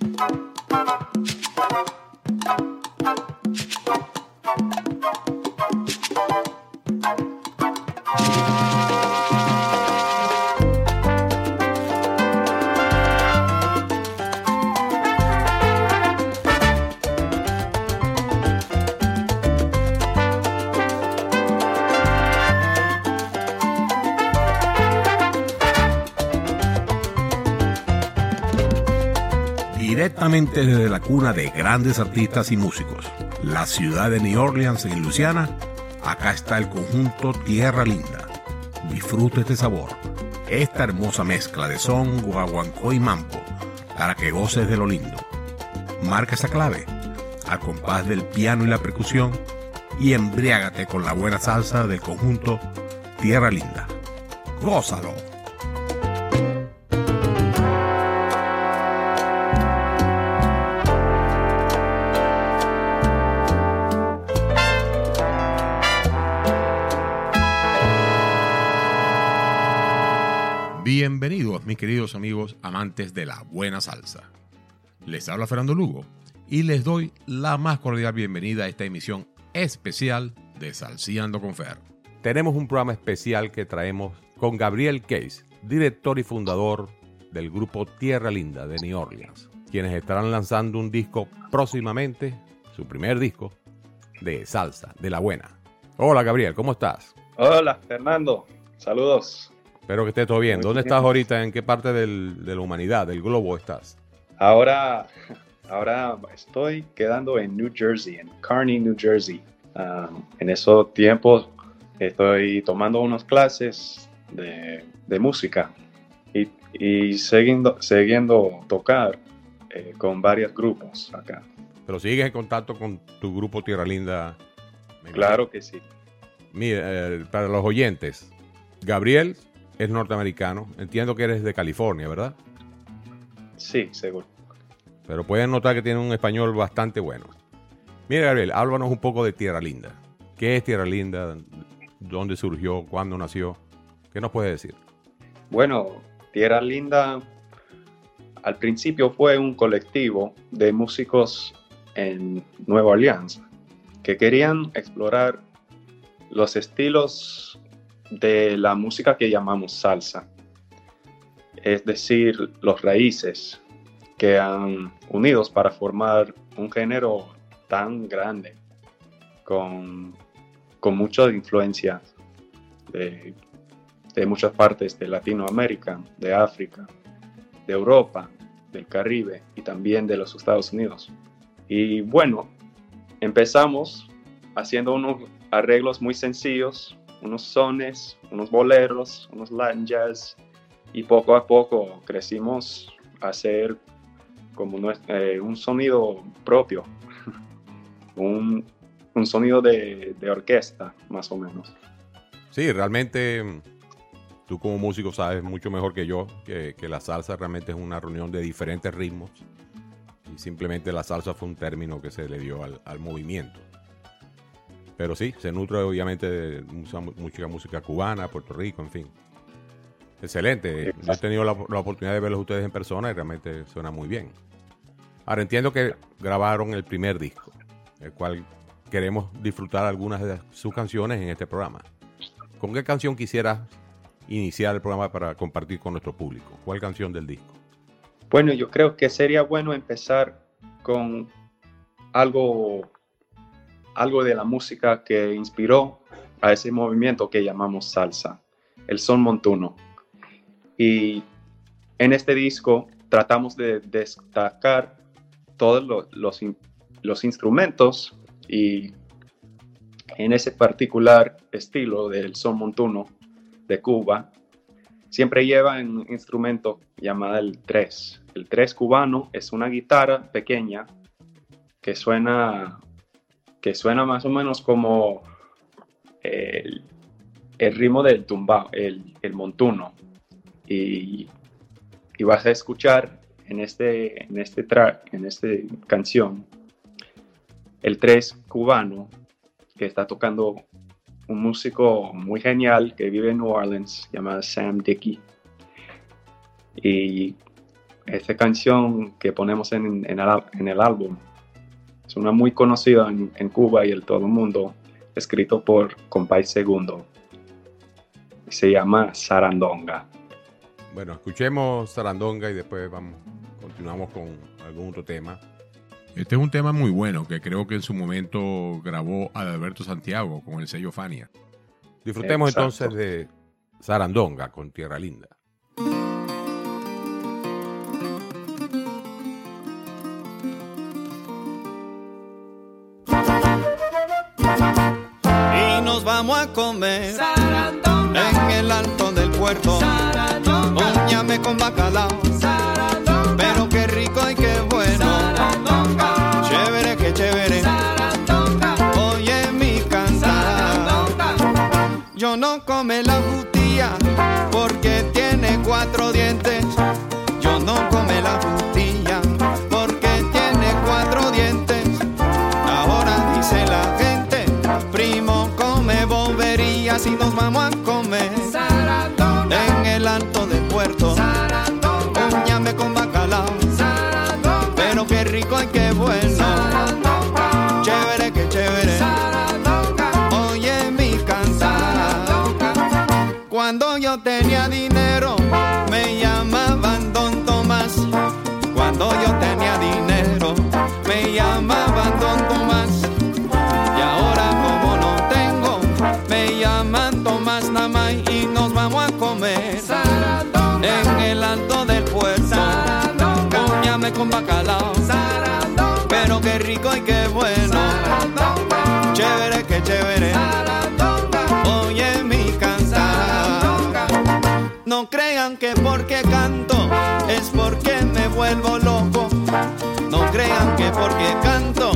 you desde la cuna de grandes artistas y músicos, la ciudad de New Orleans en Luisiana, acá está el conjunto Tierra Linda. Disfrute este sabor, esta hermosa mezcla de son, guaguancó y mampo, para que goces de lo lindo. Marca esa clave, al compás del piano y la percusión, y embriágate con la buena salsa del conjunto Tierra Linda. ¡Gózalo! Amantes de la buena salsa. Les habla Fernando Lugo y les doy la más cordial bienvenida a esta emisión especial de Salciando con Fer. Tenemos un programa especial que traemos con Gabriel Case, director y fundador del grupo Tierra Linda de New Orleans, quienes estarán lanzando un disco próximamente, su primer disco, de salsa, de la buena. Hola Gabriel, ¿cómo estás? Hola Fernando, saludos. Espero que esté todo bien. ¿Dónde estás ahorita? ¿En qué parte del, de la humanidad, del globo estás? Ahora, ahora estoy quedando en New Jersey, en Kearney, New Jersey. Um, en esos tiempos estoy tomando unas clases de, de música y, y siguiendo, siguiendo tocar eh, con varios grupos acá. Pero sigues en contacto con tu grupo Tierra Linda. Claro que sí. Mira, eh, para los oyentes, Gabriel es norteamericano. Entiendo que eres de California, ¿verdad? Sí, seguro. Pero pueden notar que tiene un español bastante bueno. Mira, Gabriel, háblanos un poco de Tierra Linda. ¿Qué es Tierra Linda? ¿Dónde surgió? ¿Cuándo nació? ¿Qué nos puede decir? Bueno, Tierra Linda al principio fue un colectivo de músicos en Nueva Orleans que querían explorar los estilos de la música que llamamos salsa, es decir, los raíces que han unidos para formar un género tan grande, con, con muchas influencias de, de muchas partes de Latinoamérica, de África, de Europa, del Caribe y también de los Estados Unidos. Y bueno, empezamos haciendo unos arreglos muy sencillos unos sones, unos boleros, unos Latin jazz y poco a poco crecimos a hacer como eh, un sonido propio, un, sonido de, orquesta más o menos. Sí, realmente tú como músico sabes mucho mejor que yo que, la salsa realmente es una reunión de diferentes ritmos y simplemente la salsa fue un término que se le dio al movimiento. Pero sí, se nutre obviamente de mucha, música cubana, Puerto Rico, en fin. Excelente. Yo he tenido la, oportunidad de verlos ustedes en persona y realmente suena muy bien. Ahora entiendo que grabaron el primer disco, el cual queremos disfrutar algunas de sus canciones en este programa. ¿Con qué canción quisieras iniciar el programa para compartir con nuestro público? ¿Cuál canción del disco? Bueno, yo creo que sería bueno empezar con algo algo de la música que inspiró a ese movimiento que llamamos salsa, el son montuno. Y en este disco tratamos de destacar todos los, instrumentos y en ese particular estilo del son montuno de Cuba, siempre lleva un instrumento llamado el tres. El tres cubano es una guitarra pequeña que suena que suena más o menos como el, ritmo del tumbao, el, montuno. Y, vas a escuchar en este, en este track, en esta canción, el tres cubano que está tocando un músico muy genial que vive en New Orleans, llamado Sam Dickey. Y esta canción que ponemos en, en, el, álbum es una muy conocida en, Cuba y en todo el mundo, escrito por Compay Segundo. Se llama Sarandonga. Bueno, escuchemos Sarandonga y después vamos, continuamos con algún otro tema. Este es un tema muy bueno que creo que en su momento grabó Adalberto Santiago con el sello Fania. Disfrutemos entonces de Sarandonga con Tierra Linda. Pero qué rico y qué bueno. Chévere, qué chévere. Oye mi cantar. Yo no come la jutía porque tiene cuatro dientes. Yo no come la jutía porque tiene cuatro dientes. Ahora dice la gente, primo come boberías y nos vamos a comer canto es porque me vuelvo loco. No crean que porque canto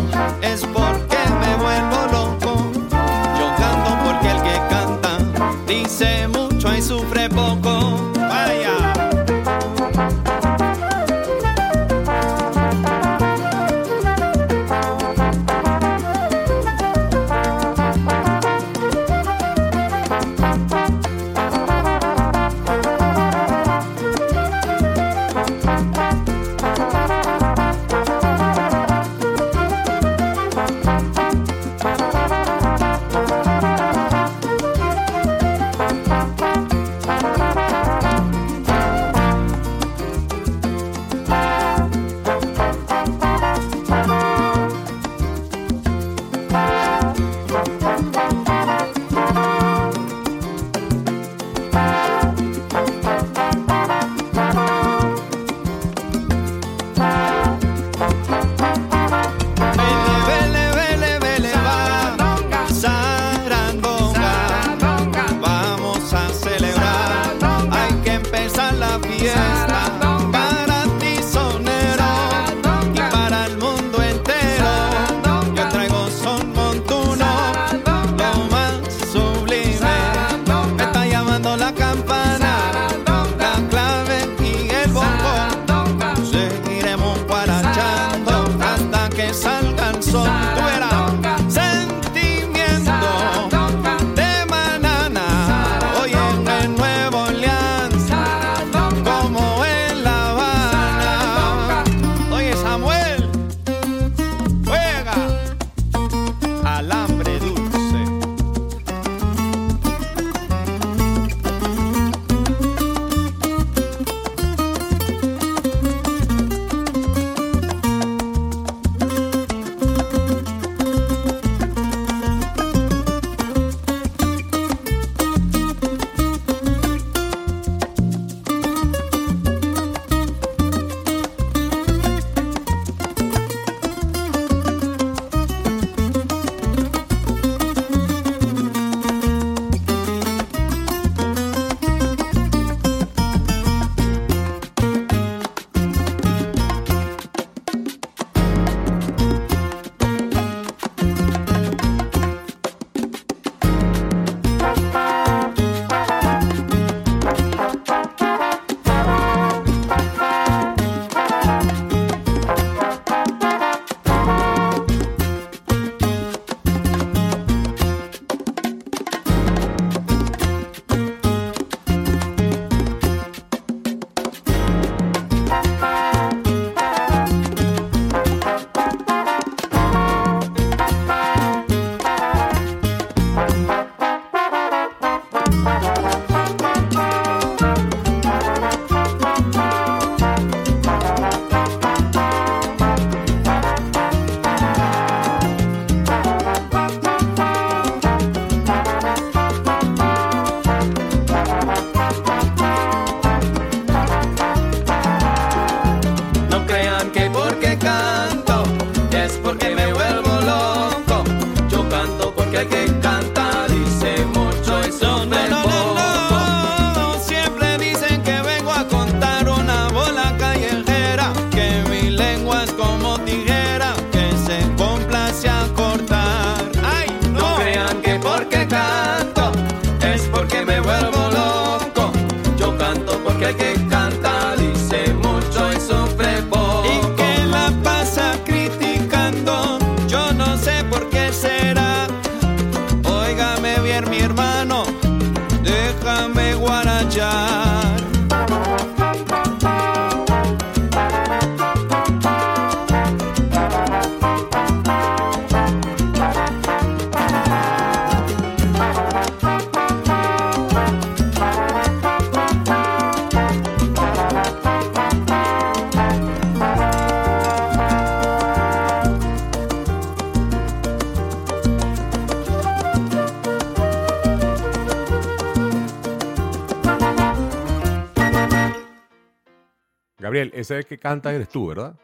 Ese que canta eres tú, ¿verdad?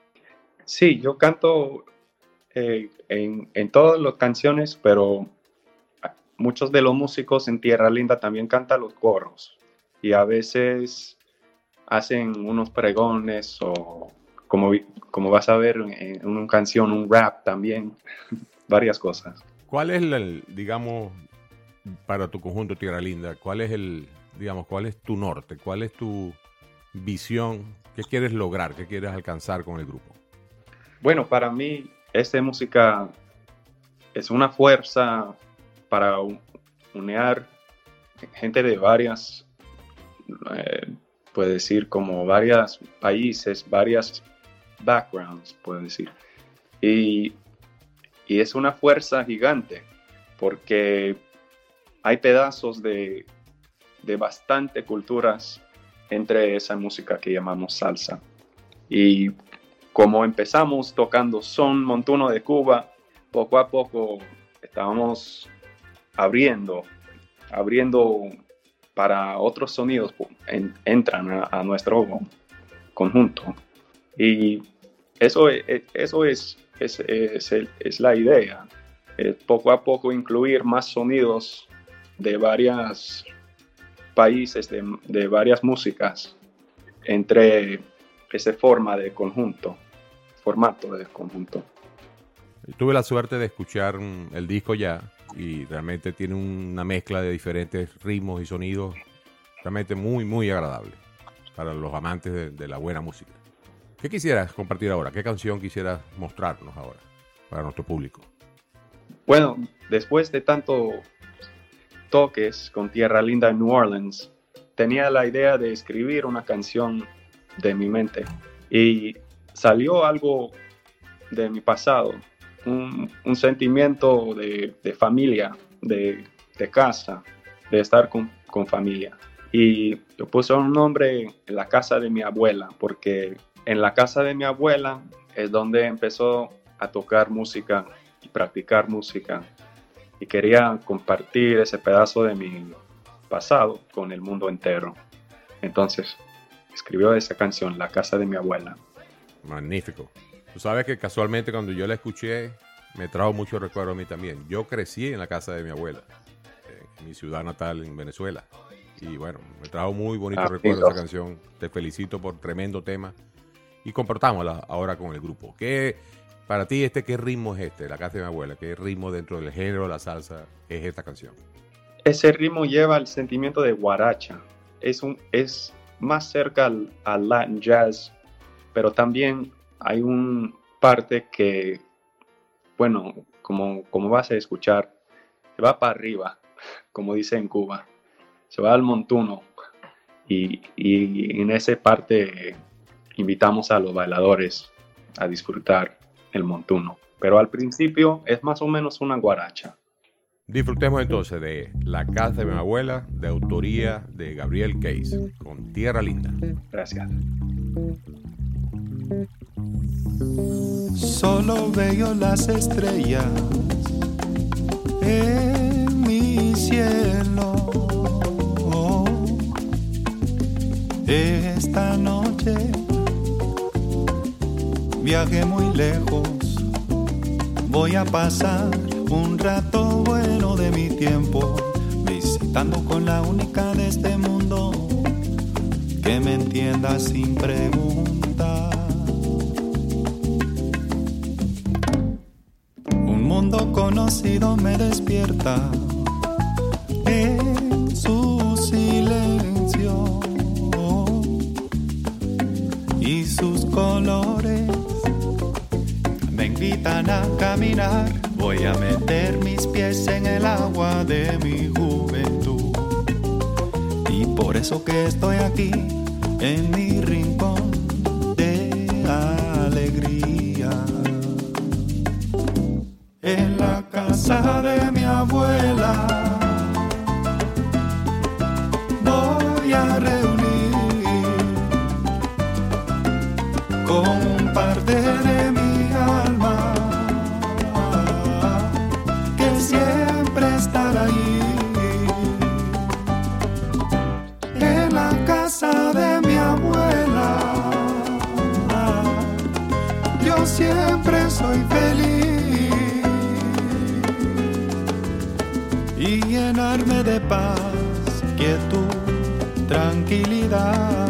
Sí, yo canto eh, en, en todas las canciones, pero muchos de los músicos en Tierra Linda también cantan los coros y a veces hacen unos pregones o como, como vas a ver en una canción, un rap también, varias cosas. ¿Cuál es el, digamos, para tu conjunto Tierra Linda, cuál es el, digamos, cuál es tu norte, cuál es tu visión, qué quieres lograr, qué quieres alcanzar con el grupo? Bueno, para mí esta música es una fuerza para un- unir gente de varias, eh, puede decir, como varios países, varias backgrounds, puedo decir. Y, y es una fuerza gigante porque hay pedazos de, de bastante culturas entre esa música que llamamos salsa. Y como empezamos tocando son montuno de Cuba, poco a poco estábamos abriendo, abriendo para otros sonidos, en- entran a, nuestro conjunto. Y eso, es- eso es, es, es la idea, poco a poco incluir más sonidos de varios países, de, de varias músicas, entre esa forma de conjunto, formato de conjunto. Tuve la suerte de escuchar el disco ya y realmente tiene una mezcla de diferentes ritmos y sonidos realmente muy, muy agradable para los amantes de, de la buena música. ¿Qué quisieras compartir ahora? ¿Qué canción quisieras mostrarnos ahora para nuestro público? Bueno, después de tanto toques con Tierra Linda en New Orleans, tenía la idea de escribir una canción de mi mente y salió algo de mi pasado, un, sentimiento de, familia, de, de casa, de estar con, con familia. Y yo puse un nombre en la casa de mi abuela, porque en la casa de mi abuela es donde empezó a tocar música y practicar música. Y quería compartir ese pedazo de mi pasado con el mundo entero. Entonces, escribió esa canción, La casa de mi abuela. Magnífico. Tú sabes que casualmente cuando yo la escuché me trajo mucho recuerdo a mí también. Yo crecí en la casa de mi abuela, en mi ciudad natal en Venezuela. Y bueno, me trajo muy bonito Ah, recuerdo esa canción. Te felicito por tremendo tema. Y compartámosla ahora con el grupo. ¿Qué, para ti, este, qué ritmo es este, la casa de mi abuela? ¿Qué ritmo dentro del género de la salsa es esta canción? Ese ritmo lleva el sentimiento de guaracha. Es, un, es más cerca al, al Latin jazz, pero también hay una parte que, bueno, como, como vas a escuchar, se va para arriba, como dice en Cuba. Se va al montuno. Y, y en esa parte invitamos a los bailadores a disfrutar el montuno. Pero al principio es más o menos una guaracha. Disfrutemos entonces de La casa de mi abuela, de autoría de Gabriel Case, con Tierra Linda. Gracias. Solo veo las estrellas en mi cielo. Oh, esta noche viaje muy lejos. Voy a pasar un rato bueno de mi tiempo, visitando con la única de este mundo que me entienda sin preguntar. Un mundo conocido me despierta Voy a meter mis pies en el agua de mi juventud. Y por eso que estoy aquí, en mi rincón paz quietud tranquilidad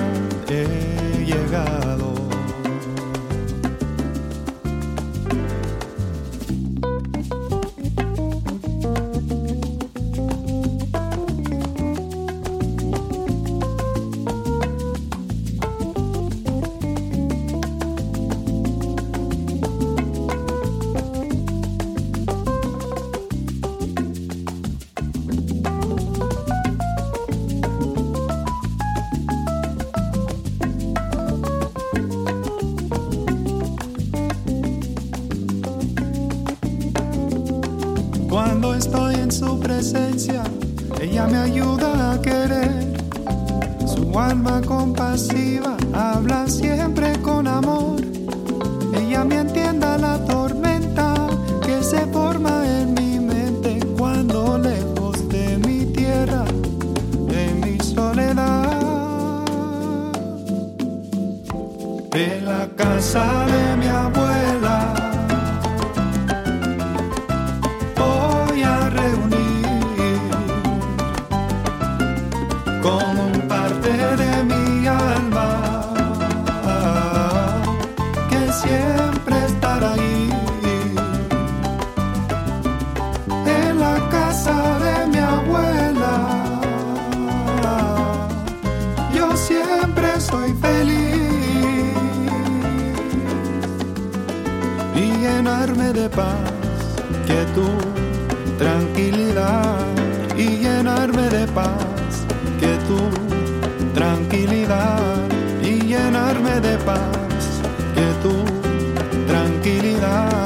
soy feliz. Y llenarme de paz quietud, tranquilidad. Y llenarme de paz, quietud, tranquilidad. Y llenarme de paz, quietud, tranquilidad.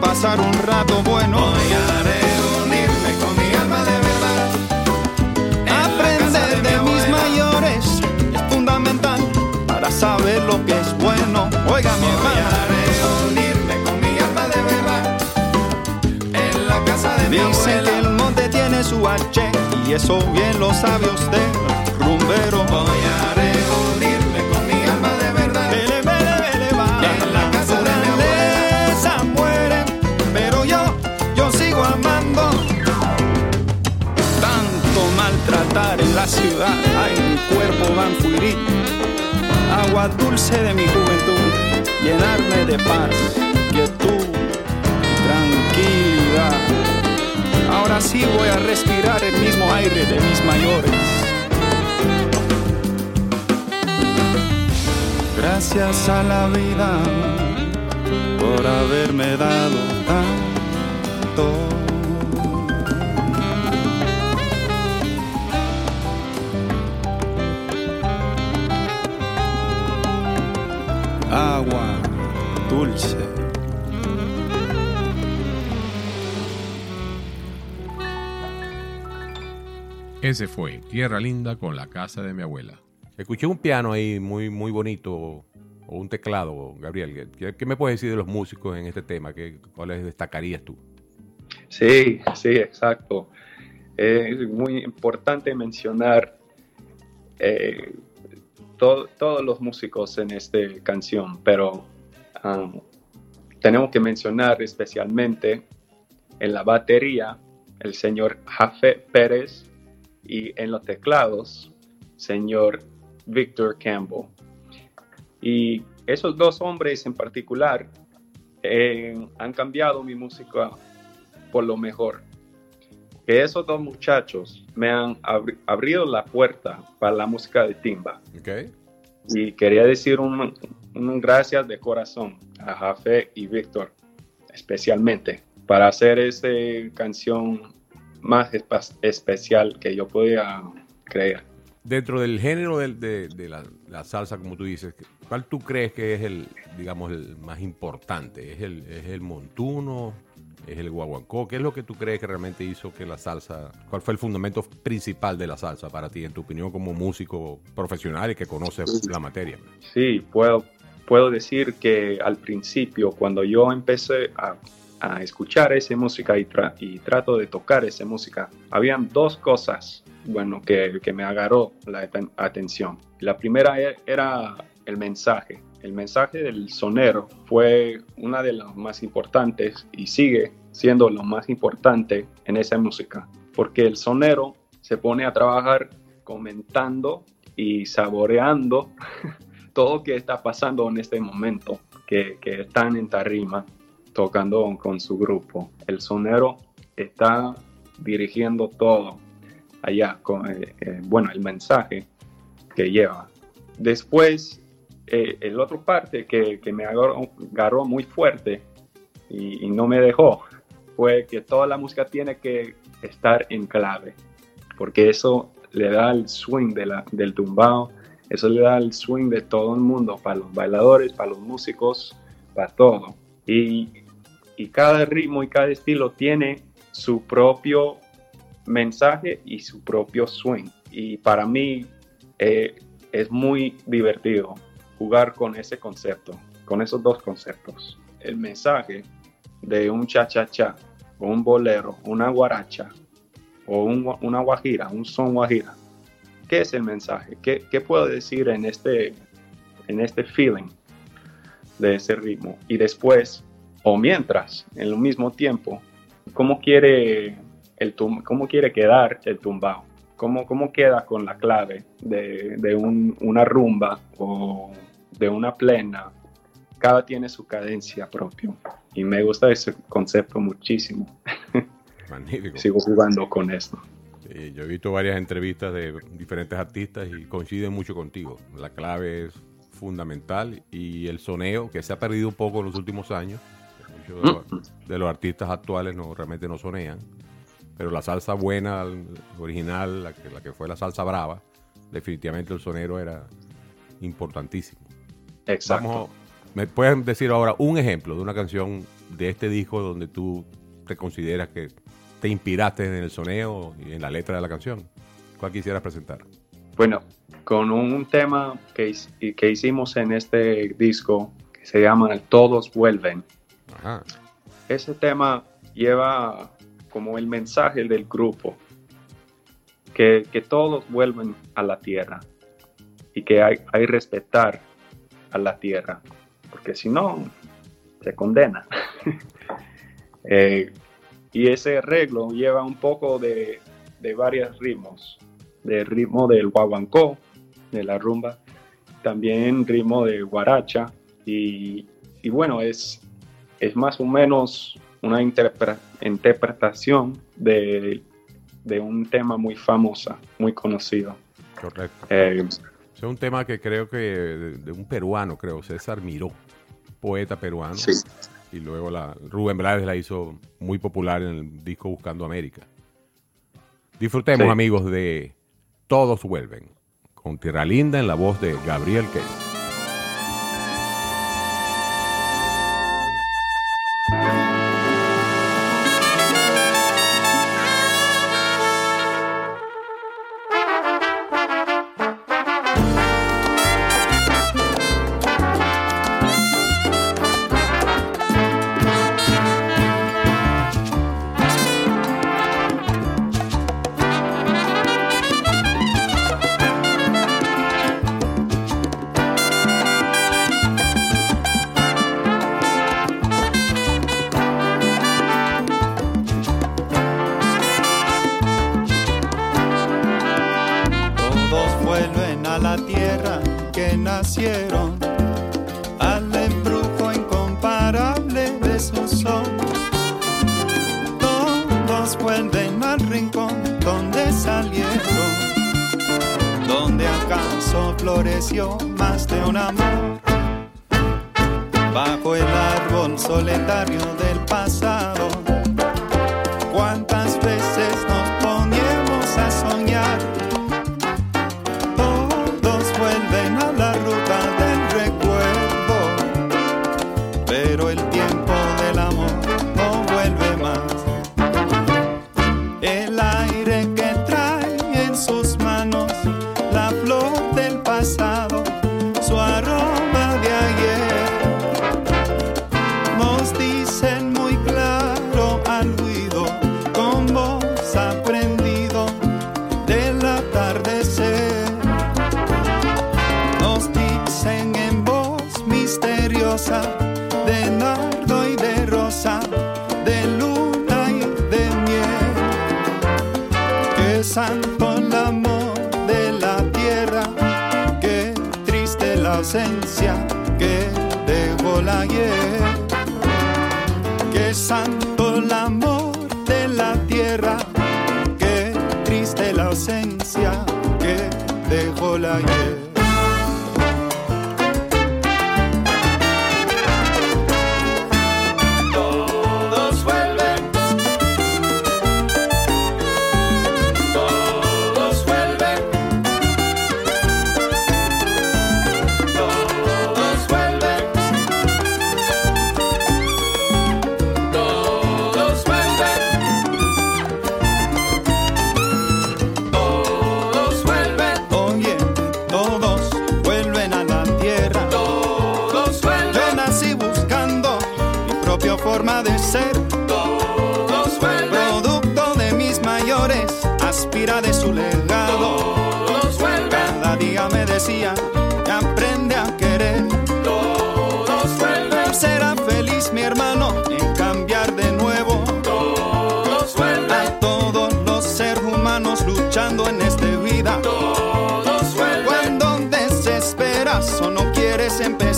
Para pasar un rato bueno. Voy a reunirme con mi alma de verdad. Aprender de, mis mayores es fundamental para saber lo que es bueno. Oiga, mi hermana. Dicen que el monte tiene su H y eso bien lo sabe usted, rumbero. Voy a en la ciudad, ay, mi cuerpo va a fuirir. Agua dulce de mi juventud, llenarme de paz, quietud tranquilidad. Ahora sí voy a respirar el mismo aire de mis mayores. Gracias a la vida por haberme dado tanto. Agua dulce. Ese fue Tierra Linda con la casa de mi abuela. Escuché un piano ahí muy, muy bonito, o un teclado, Gabriel. ¿Qué, qué me puedes decir de los músicos en este tema? ¿Qué, ¿Cuáles destacarías tú? Sí, sí, exacto. Es muy importante mencionar eh, todos los músicos en esta canción, pero um, tenemos que mencionar especialmente en la batería el señor Jafe Pérez y en los teclados, señor Victor Campbell. Y esos dos hombres en particular eh, han cambiado mi música por lo mejor. Que esos dos muchachos me han abrido la puerta para la música de timba. Y quería decir un, un, gracias de corazón a Jafe y Víctor, especialmente, para hacer esa canción más especial que yo podía creer. Dentro del género de, la, salsa, como tú dices, ¿cuál tú crees que es el, digamos, el más importante? ¿Es el, es el montuno? ¿Es el guaguancó? ¿Qué es lo que tú crees que realmente hizo que la salsa, cuál fue el fundamento principal de la salsa para ti, en tu opinión, como músico profesional y que conoce la materia? Sí, puedo, puedo decir que al principio, cuando yo empecé a escuchar esa música y, y, trato de tocar esa música, habían dos cosas, bueno, que, que me agarró la atención. La primera e, era el mensaje. El mensaje del sonero fue una de las más importantes y sigue siendo lo más importante en esa música, porque el sonero se pone a trabajar comentando y saboreando todo lo que está pasando en este momento que, que están en tarima tocando con su grupo. El sonero está dirigiendo todo allá, con, eh, eh, bueno, el mensaje que lleva. Después, eh, el otro parte que, me agarró, muy fuerte y, no me dejó fue que toda la música tiene que estar en clave, porque eso le da el swing de la, del tumbao, eso le da el swing de todo el mundo, para los bailadores, para los músicos, para todo. Y y cada ritmo y cada estilo tiene su propio mensaje y su propio swing. Y para mí eh, es muy divertido jugar con ese concepto, con esos dos conceptos. El mensaje de un cha-cha-cha, o un bolero, una guaracha, o una guajira, un son guajira. ¿Qué es el mensaje? ¿Qué, ¿Qué, puedo decir en este, en este feeling de ese ritmo? Y después o mientras, en el mismo tiempo, cómo quiere, el cómo quiere quedar el tumbao, cómo, cómo queda con la clave de, de una rumba o de una plena. Cada tiene su cadencia propia y me gusta ese concepto muchísimo. Magnífico. Sigo jugando con esto. yo he visto varias entrevistas de diferentes artistas y coinciden mucho contigo. La clave es fundamental y el soneo que se ha perdido un poco en los últimos años Mm. de los, artistas actuales no realmente no sonean. Pero la salsa buena, original, la que, la que fue la salsa brava, definitivamente el sonero era importantísimo. Exacto. ¿Me puedes decir ahora un ejemplo de una canción de este disco donde tú te consideras que te inspiraste en el soneo y en la letra de la canción? ¿Cuál quisieras presentar? Bueno, con un tema que, que hicimos en este disco que se llama Todos Vuelven. Ese tema lleva como el mensaje del grupo, que, todos vuelven a la tierra y que hay, hay respetar a la tierra, porque si no, se condena. Eh, y ese arreglo lleva un poco de, de varios ritmos, del ritmo del guaguancó, de la rumba, también ritmo de guaracha, y, y bueno, es, es más o menos una interpretación de, un tema muy famoso, muy conocido. Correcto. Eh, es un tema que creo que de, un peruano, creo, César Miró, poeta peruano. Sí. Y luego la, Rubén Blades la hizo muy popular en el disco Buscando América. Disfrutemos, amigos, de Todos Vuelven, con Tierra Linda en la voz de Gabriel Key.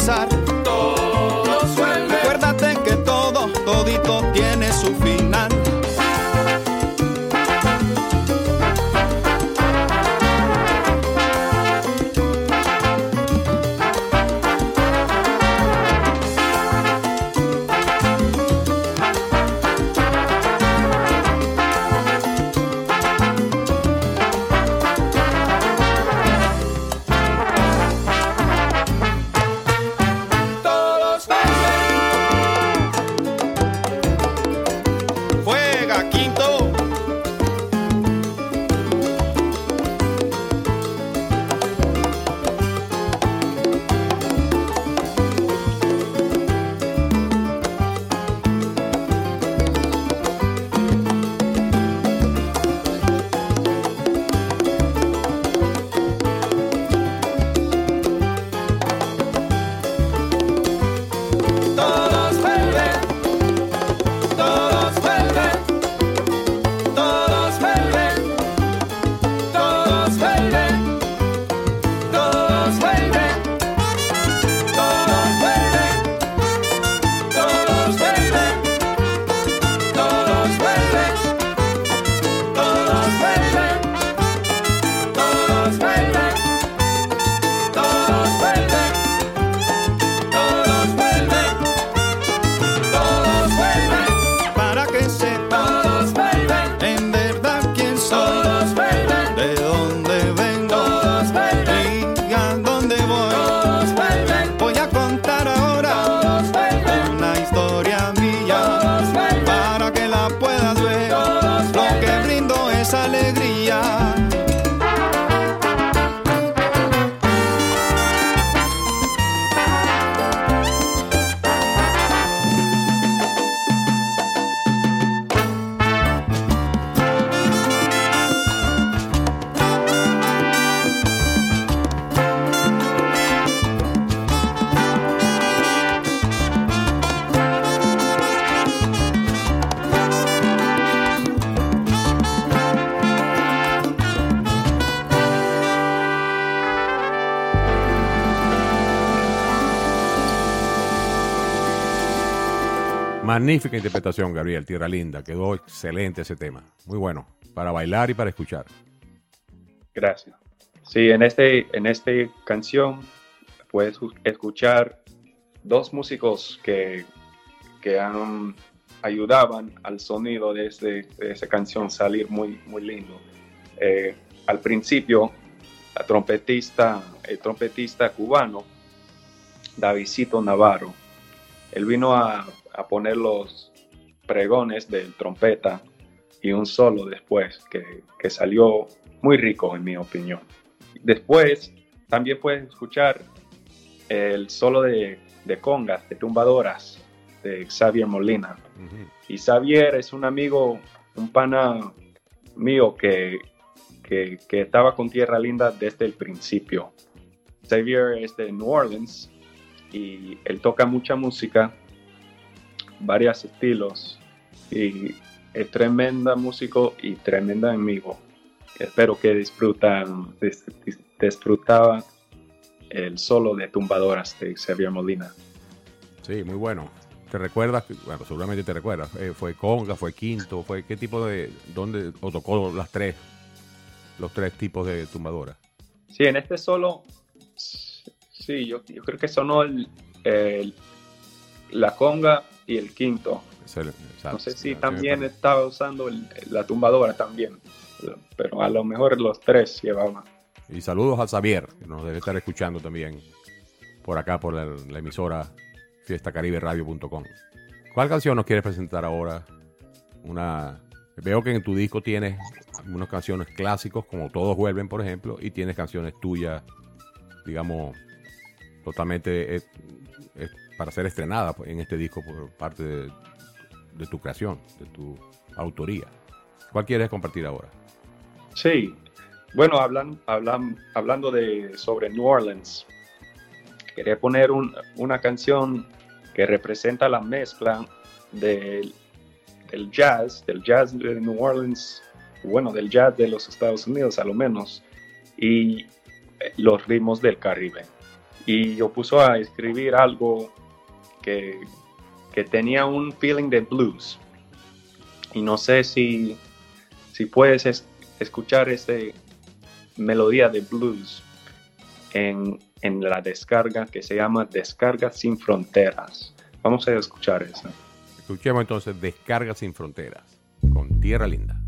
Quieres Magnífica interpretación, Gabriel, Tierra Linda. Quedó excelente ese tema. Muy bueno, para bailar y para escuchar. Gracias. Sí, en este, en esta canción puedes escuchar dos músicos que, que ayudaban al sonido de, ese, de esa canción salir muy, muy lindo. Eh, al principio, la trompetista, el trompetista cubano, Davidito Navarro, él vino a, a poner los pregones del trompeta y un solo después, que, que, salió muy rico en mi opinión. Después también puedes escuchar el solo de, de congas, de tumbadoras, de Xavier Molina. Y Xavier es un amigo, un pana mío que, que, que, estaba con Tierra Linda desde el principio. Xavier es de New Orleans y él toca mucha música, varios estilos y es tremenda músico y tremenda amigo. Espero que disfrutan, disfrutaban el solo de tumbadoras de Xavier Molina. Sí, muy bueno. ¿Te recuerdas? Bueno, seguramente te recuerdas. Eh, ¿Fue conga, fue quinto? fue ¿Qué tipo de... dónde o tocó las tres? Los tres tipos de tumbadoras. Sí, en este solo... Sí, yo, yo creo que sonó el, el, la conga y el quinto. no sé si también estaba usando el, la tumbadora también, pero a lo mejor los tres llevaban. Y saludos a Xavier, que nos debe estar escuchando también por acá, por la, la emisora fiestacariberadio.com. ¿Cuál canción nos quieres presentar ahora? Una Veo que en tu disco tienes unas canciones clásicos, como Todos Vuelven, por ejemplo, y tienes canciones tuyas, digamos, totalmente eh, para ser estrenadas en este disco por parte de, de, tu creación, de tu autoría. ¿Cuál quieres compartir ahora? Sí, bueno, hablan, hablan, hablando de sobre New Orleans, quería poner un, una canción que representa la mezcla del, del, jazz, del jazz de New Orleans, bueno, del jazz de los Estados Unidos a lo menos, y eh, los ritmos del Caribe. Y yo puso a escribir algo que, tenía un feeling de blues. Y no sé si, si puedes es, escuchar esa melodía de blues en, en la descarga que se llama Descarga sin Fronteras. Vamos a escuchar eso. Escuchemos entonces Descarga sin Fronteras con Tierra Linda.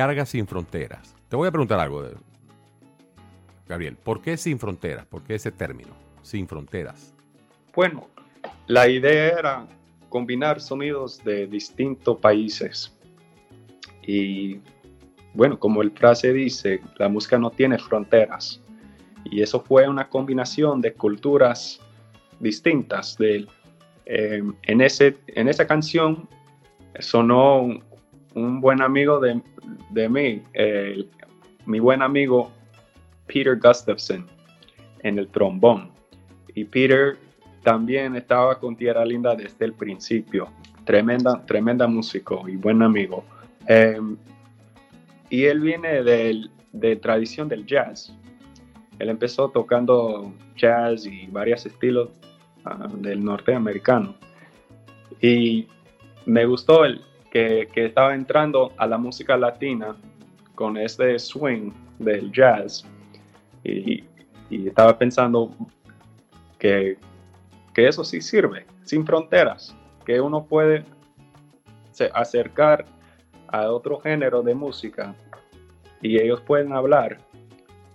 Descarga sin fronteras. Te voy a preguntar algo, de- Gabriel. ¿Por qué sin fronteras? ¿Por qué ese término? Sin fronteras. Bueno, la idea era combinar sonidos de distintos países. Y bueno, como el frase dice, la música no tiene fronteras. Y eso fue una combinación de culturas distintas. Eh, en, ese, en esa canción sonó un buen amigo de, de mí, mi buen amigo Peter Gustafson, en el trombón. Y Peter también estaba con Tierra Linda desde el principio. Tremenda, tremenda músico y buen amigo. Eh, y él viene del- de tradición del jazz. Él empezó tocando jazz y varios estilos ah, del norteamericano. Y me gustó el que, estaba entrando a la música latina con este swing del jazz. Y, y estaba pensando que, que eso sí sirve, sin fronteras, que uno puede acercar a otro género de música y ellos pueden hablar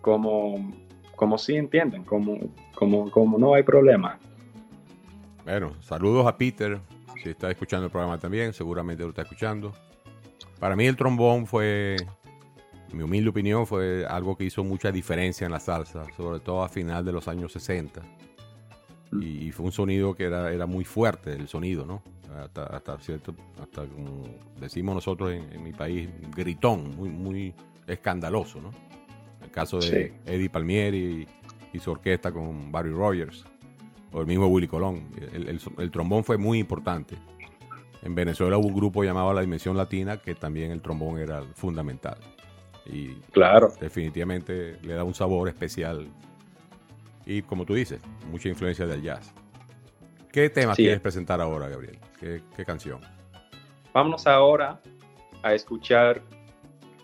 como, como entienden, como, como, como no hay problema. Bueno, saludos a Peter. Si está escuchando el programa también, seguramente lo está escuchando. Para mí el trombón fue, en mi humilde opinión, fue algo que hizo mucha diferencia en la salsa, sobre todo a final de los años 60. Y, y fue un sonido que era, era muy fuerte, el sonido, ¿no? Hasta, hasta cierto, hasta como decimos nosotros en, en mi país, gritón, muy, muy escandaloso, ¿no? El caso de Sí. Eddie Palmieri y su orquesta con Barry Rogers o el mismo Willy Colón. El, el- el trombón fue muy importante. En Venezuela hubo un grupo llamado La Dimensión Latina que también el trombón era fundamental. Y Claro. definitivamente le da un sabor especial. Y como tú dices, mucha influencia del jazz. ¿Qué tema Sí. quieres presentar ahora, Gabriel? ¿Qué, qué canción? Vámonos ahora a escuchar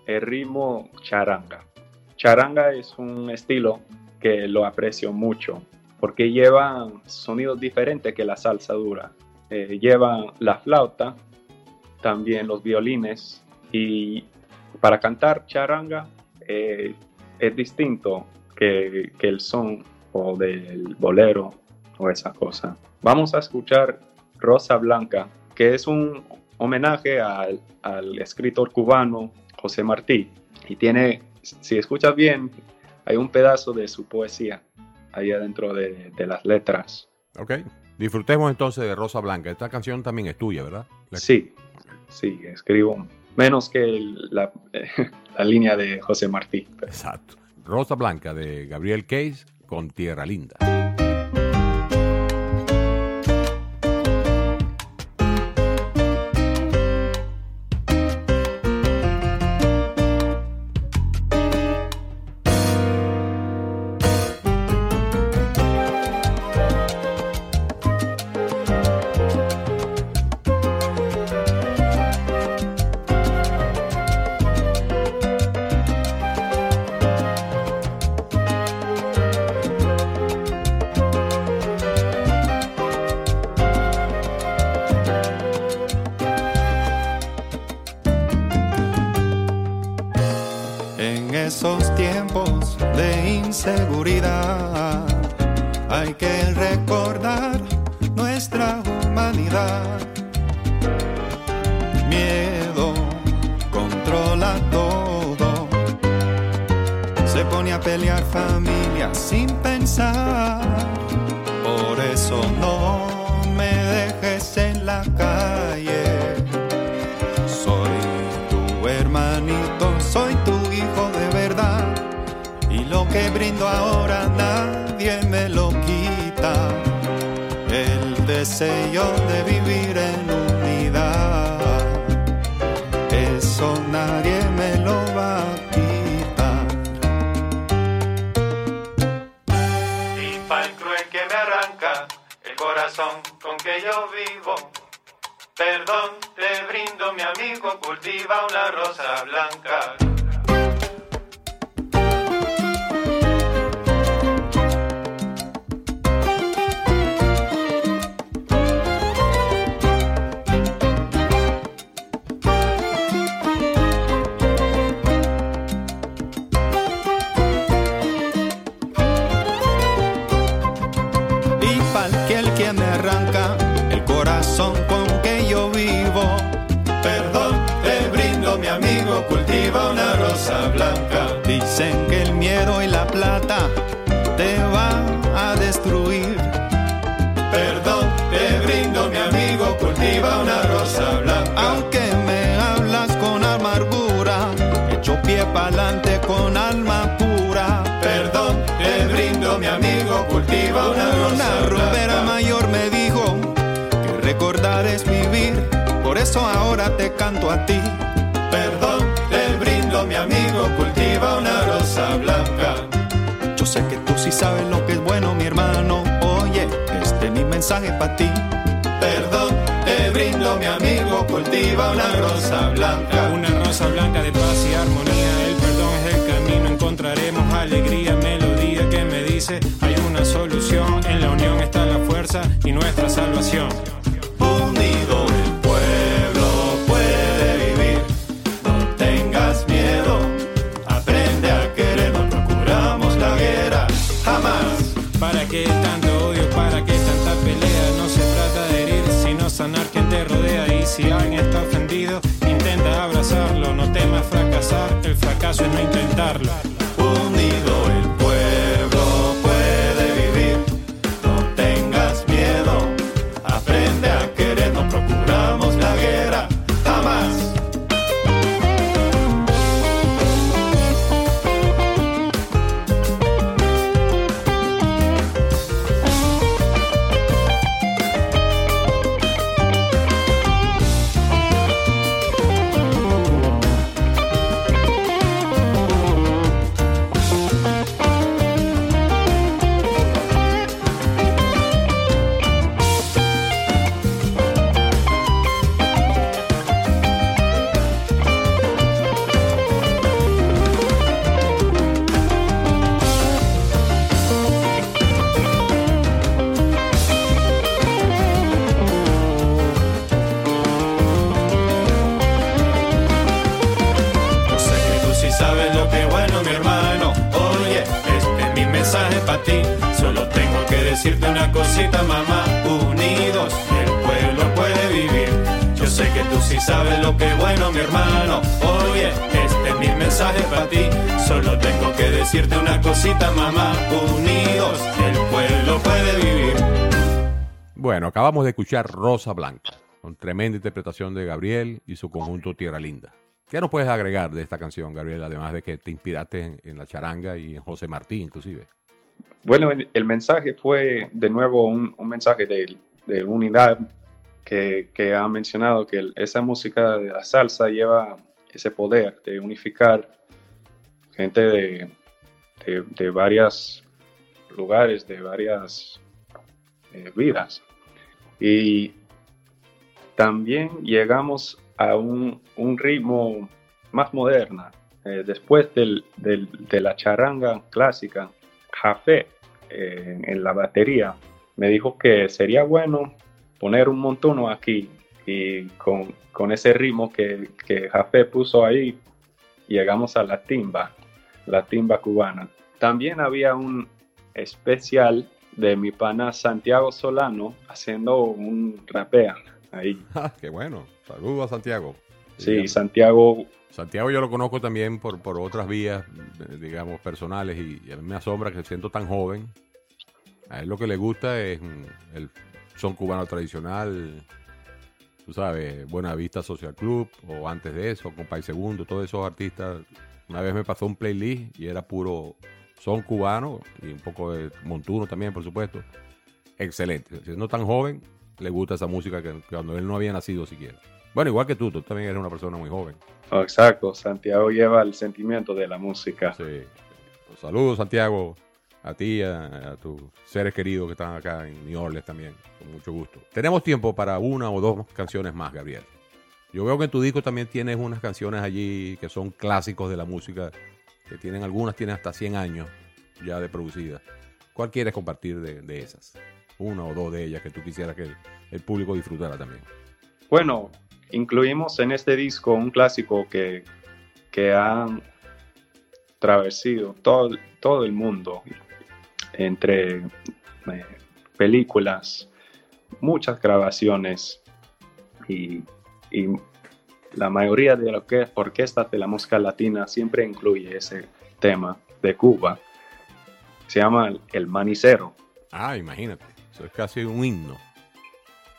el ritmo charanga. Charanga es un estilo que lo aprecio mucho porque lleva sonidos diferentes que la salsa dura. Eh, lleva la flauta, también los violines y para cantar charanga eh, es distinto que, que el son o del bolero o esa cosa. Vamos a escuchar Rosa Blanca, que es un homenaje al, al escritor cubano José Martí. Y tiene, si escuchas bien, hay un pedazo de su poesía ahí adentro de, de las letras. Ok. Disfrutemos entonces de Rosa Blanca. Esta canción también es tuya, ¿verdad? La- Sí, sí, escribo menos que la, la línea de José Martí. Exacto. Rosa Blanca de Gabriel Case con Tierra Linda. Hay que eso ahora te canto a ti. Perdón, te brindo mi amigo, cultiva una rosa blanca. Yo sé que tú sí sabes lo que es bueno, mi hermano. Oye, este es mi mensaje para ti. Perdón, te brindo mi amigo, cultiva una rosa blanca. Una rosa blanca de paz y armonía. El perdón es el camino, encontraremos alegría, melodía que me dice hay una solución. En la unión está la fuerza y nuestra salvación. No intentarlo. Decirte una cosita, mamá. Unidos, el pueblo puede vivir. Yo sé que tú sí sabes lo que es bueno, mi hermano. Oye, este es mi mensaje para ti. Solo tengo que decirte una cosita, mamá. Unidos, el pueblo puede vivir. Bueno, acabamos de escuchar Rosa Blanca, con tremenda interpretación de Gabriel y su conjunto Tierra Linda. ¿Qué nos puedes agregar de esta canción, Gabriel, además de que te inspiraste en, en la charanga y en José Martí, inclusive? Bueno, el, mensaje fue de nuevo un, un mensaje de, de unidad que, que ha mencionado que esa música de la salsa lleva ese poder de unificar gente de, de, varios lugares, de varias eh, vidas. Y también llegamos a un, un ritmo más moderno. Eh, después del- del- de la charanga clásica, Jafé eh, en la batería me dijo que sería bueno poner un montuno aquí y con, con ese ritmo que, que Jafé puso ahí llegamos a la timba, la timba cubana. También había un especial de mi pana Santiago Solano haciendo un rapea ahí. Ah, qué bueno. Saludos a Santiago. Sí, Santiago Santiago yo lo conozco también por, por otras vías, digamos, personales y, y a mí me asombra que siendo tan joven, a él lo que le gusta es mm, el son cubano tradicional, tú sabes, Buena Vista Social Club o antes de eso, Compay Segundo, todos esos artistas. Una vez me pasó un playlist y era puro son cubano y un poco de montuno también, por supuesto. Excelente. Siendo tan joven, le gusta esa música que cuando él no había nacido siquiera. Bueno, igual que tú, tú también eres una persona muy joven. Oh, exacto, Santiago lleva el sentimiento de la música. Sí. Pues Saludos, Santiago, a ti, a, a tus seres queridos que están acá en New Orleans también, con mucho gusto. Tenemos tiempo para una o dos canciones más, Gabriel. Yo veo que en tu disco también tienes unas canciones allí que son clásicos de la música, que tienen algunas, tienen hasta 100 años ya de producidas. ¿Cuál quieres compartir de, de esas? Una o dos de ellas que tú quisieras que el, el público disfrutara también. Bueno, incluimos en este disco un clásico que, que han traversido todo, todo el mundo entre eh, películas, muchas grabaciones y, y la mayoría de las orquestas de la música latina siempre incluye ese tema de Cuba. Se llama el manicero. Ah, imagínate. Eso es casi un himno.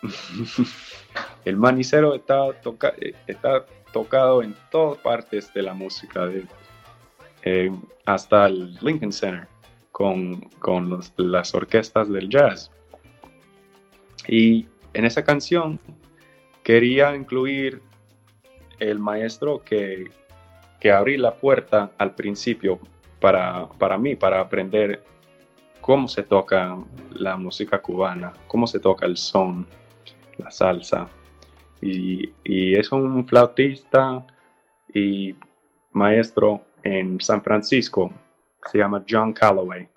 el manicero está, tocado en todas partes de la música, eh, hasta el Lincoln Center con, con las orquestas del jazz. Y en esa canción quería incluir el maestro que, que abrí la puerta al principio para, para mí, para aprender cómo se toca la música cubana, cómo se toca el son, la salsa. Y, es un flautista y maestro en San Francisco, se llama John Calloway.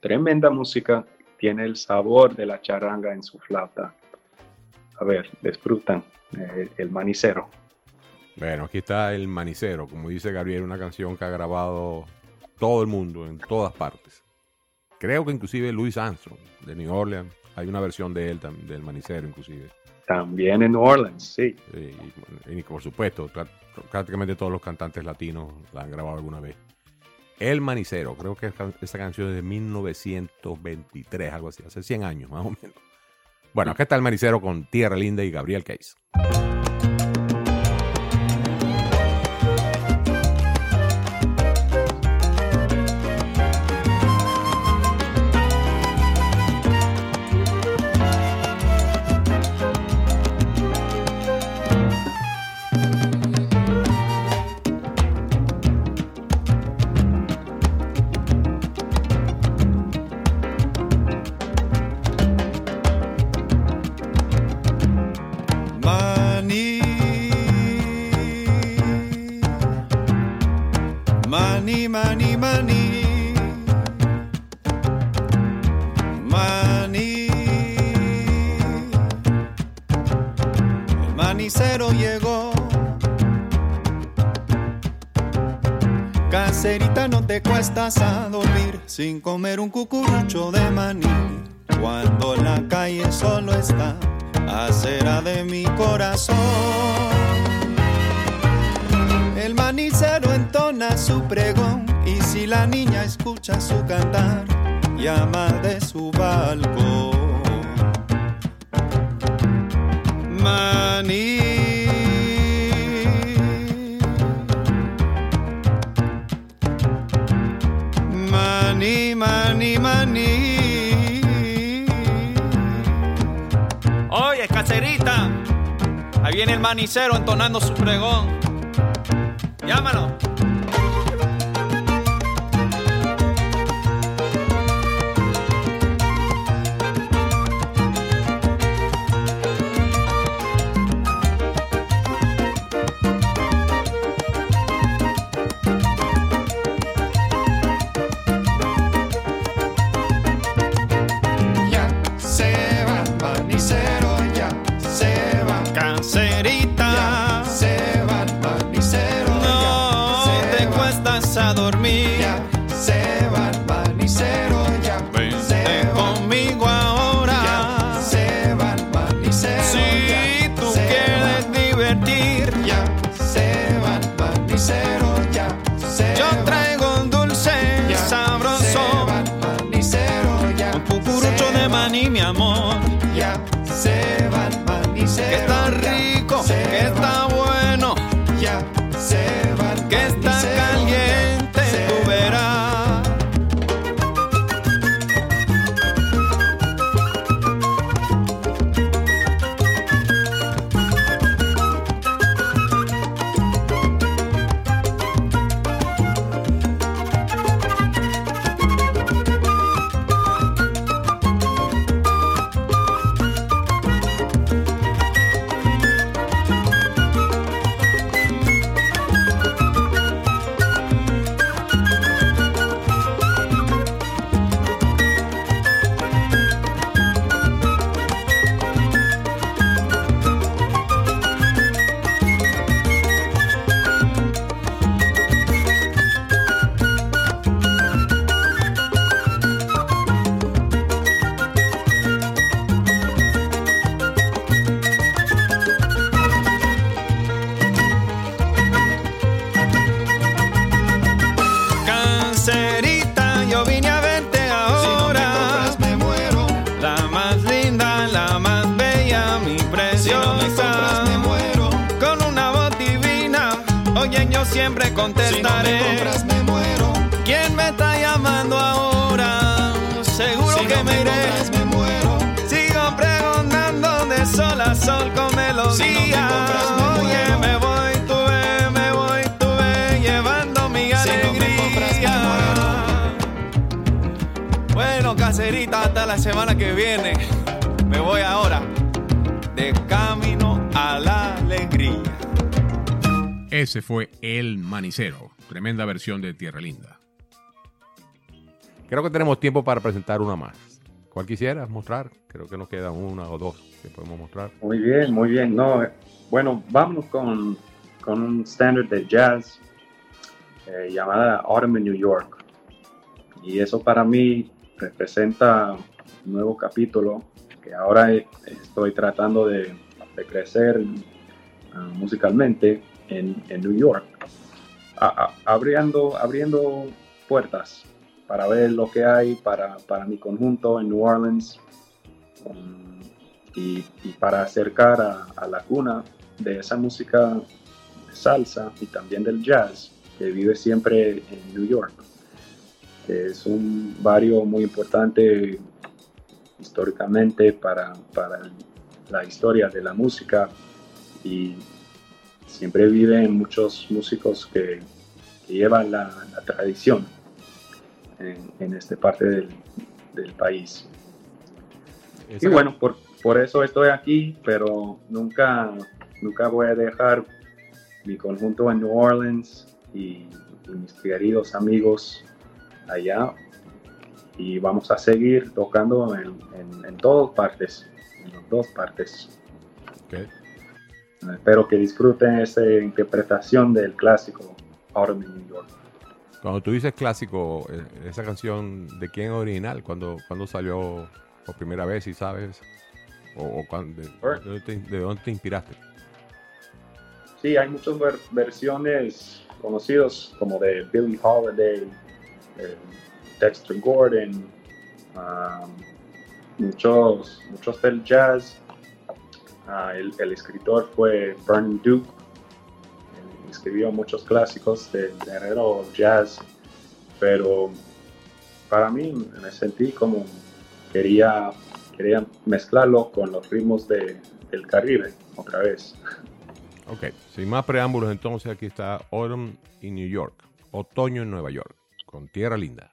Tremenda música, tiene el sabor de la charanga en su flauta. A ver, disfrutan eh, el manicero. Bueno, aquí está el manicero, como dice Gabriel, una canción que ha grabado todo el mundo, en todas partes. Creo que inclusive Louis Armstrong, de New Orleans, hay una versión de él, del manicero inclusive. También en New Orleans, sí. Y, por supuesto, prácticamente todos los cantantes latinos la han grabado alguna vez. El Manicero, creo que esta canción es de 1923, algo así, hace 100 años más o menos. Bueno, acá está el Manicero con Tierra Linda y Gabriel Case. A dormir sin comer un cucurucho de maní. Cuando la calle solo está acera de mi corazón. El manicero entona su pregón y si la niña escucha su cantar, llama de su balcón. Entonando su pregón. estás a dormir. Ya se va el panicero, ya Vente se va. conmigo ahora. Ya se va el panicero. Si ya tú se quieres va. divertir, ya se va el panicero, ya se Yo traigo un dulce ya sabroso. Se va el ya un cucurucho de maní, mi amor. Ya se va. Hasta la semana que viene. Me voy ahora de camino a la alegría. Ese fue El Manicero, tremenda versión de Tierra Linda. Creo que tenemos tiempo para presentar una más. ¿Cuál quisieras mostrar? Creo que nos quedan una o dos que podemos mostrar. Muy bien, muy bien. No, bueno, vámonos con, con un estándar de jazz eh, llamada Autumn in New York. Y eso para mí representa un nuevo capítulo que ahora eh, estoy tratando de, crecer ah, musicalmente en, New York. Abriendo, abriendo puertas para ver lo que hay para, para mi conjunto en New Orleans um, y, y para acercar a, a la cuna de esa música de salsa y también del jazz que vive siempre en New York, que es un barrio muy importante históricamente para, para la historia de la música y siempre viven muchos músicos que, que llevan la, la tradición en, en esta parte del, del país. Y bueno, por, por eso estoy aquí, pero nunca, nunca voy a dejar mi conjunto en New Orleans y, y mis queridos amigos allá. Y vamos a seguir tocando en, en, en todas partes, en las dos partes. Ok. Espero que disfruten esta interpretación del clásico Autumn in New York. Cuando tú dices clásico, eh, esa canción, ¿de quién es original? ¿Cuándo, cuándo salió por primera vez, si sabes? ¿O, o de dónde te, de dónde te inspiraste? Sí, hay muchas ver- versiones conocidas como de Billie Holiday, eh, Dexter Gordon, um, muchos, muchos del jazz. Ah, el, escritor fue Vernon Duke, Él escribió muchos clásicos del género jazz, pero para mí me sentí como quería, quería mezclarlo con los ritmos de, del Caribe otra vez. Ok, sin más preámbulos, entonces aquí está Autumn in New York, Otoño en Nueva York, con Tierra Linda.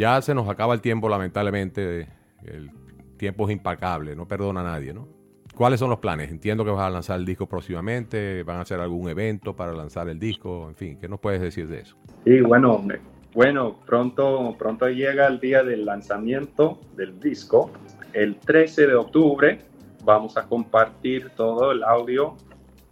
Ya se nos acaba el tiempo, lamentablemente. El tiempo es impacable, no perdona a nadie, ¿no? ¿Cuáles son los planes? Entiendo que vas a lanzar el disco próximamente, van a hacer algún evento para lanzar el disco, en fin, ¿qué nos puedes decir de eso? Y bueno, bueno, pronto, pronto llega el día del lanzamiento del disco. El 13 de octubre vamos a compartir todo el audio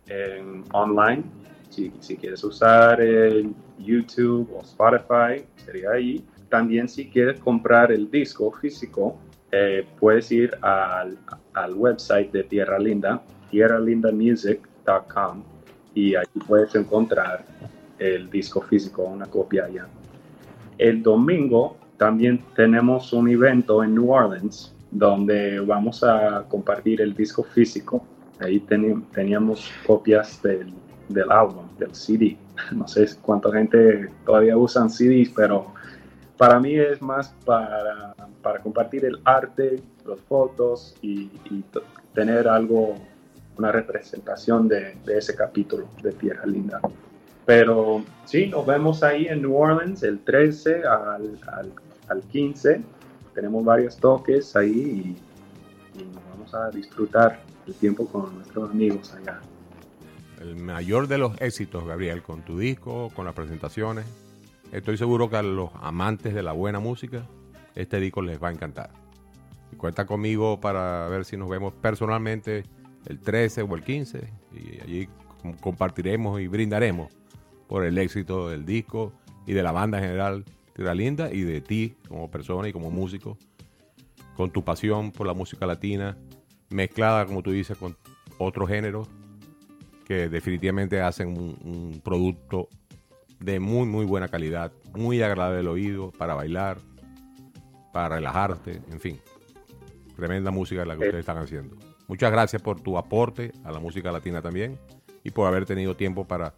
en online. Si, si quieres usar el YouTube o Spotify, sería ahí. También si quieres comprar el disco físico, eh, puedes ir al, al website de Tierra Linda, tierralindamusic.com, y ahí puedes encontrar el disco físico, una copia ya. El domingo también tenemos un evento en New Orleans donde vamos a compartir el disco físico. Ahí teníamos copias del, del álbum, del CD. No sé cuánta gente todavía usan CDs, pero para mí es más para, para compartir el arte, las fotos y, y tener algo, una representación de, de ese capítulo de Tierra Linda. Pero sí, nos vemos ahí en New Orleans el 13 al, al, al 15. Tenemos varios toques ahí y, y nos vamos a disfrutar el tiempo con nuestros amigos allá. El mayor de los éxitos, Gabriel, con tu disco, con las presentaciones. Estoy seguro que a los amantes de la buena música, este disco les va a encantar. Y cuenta conmigo para ver si nos vemos personalmente el 13 o el 15 y allí compartiremos y brindaremos por el éxito del disco y de la banda en general Tierra Linda y de ti como persona y como músico con tu pasión por la música latina mezclada como tú dices con otros géneros que definitivamente hacen un, producto de muy muy buena calidad muy agradable al oído para bailar para relajarte en fin tremenda música la que ustedes están haciendo Muchas gracias por tu aporte a la música latina también y por haber tenido tiempo para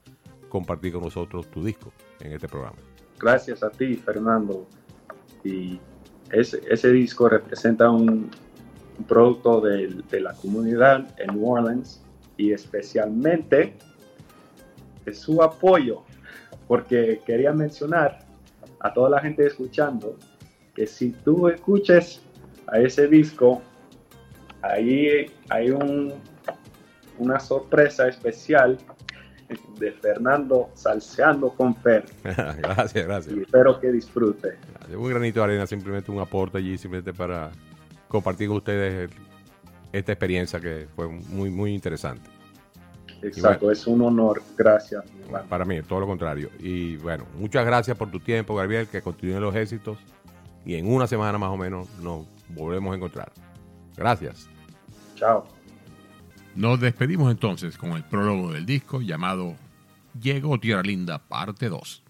compartir con nosotros tu disco en este programa. Gracias a ti, Fernando. Y ese, ese disco representa un, producto de, de, la comunidad en New Orleans y especialmente de su apoyo, porque quería mencionar a toda la gente escuchando que si tú escuches a ese disco ahí hay un, una sorpresa especial de Fernando salseando con Fer. gracias, gracias. espero que disfrute. Un granito de arena, simplemente un aporte allí, simplemente para compartir con ustedes esta experiencia que fue muy, muy interesante. Exacto, es un honor, gracias. Para mí, todo lo contrario. Y bueno, muchas gracias por tu tiempo, Gabriel, que continúen los éxitos y en una semana más o menos nos volvemos a encontrar. Gracias. Chao. Nos despedimos entonces con el prólogo del disco llamado Llegó Tierra Linda, parte 2.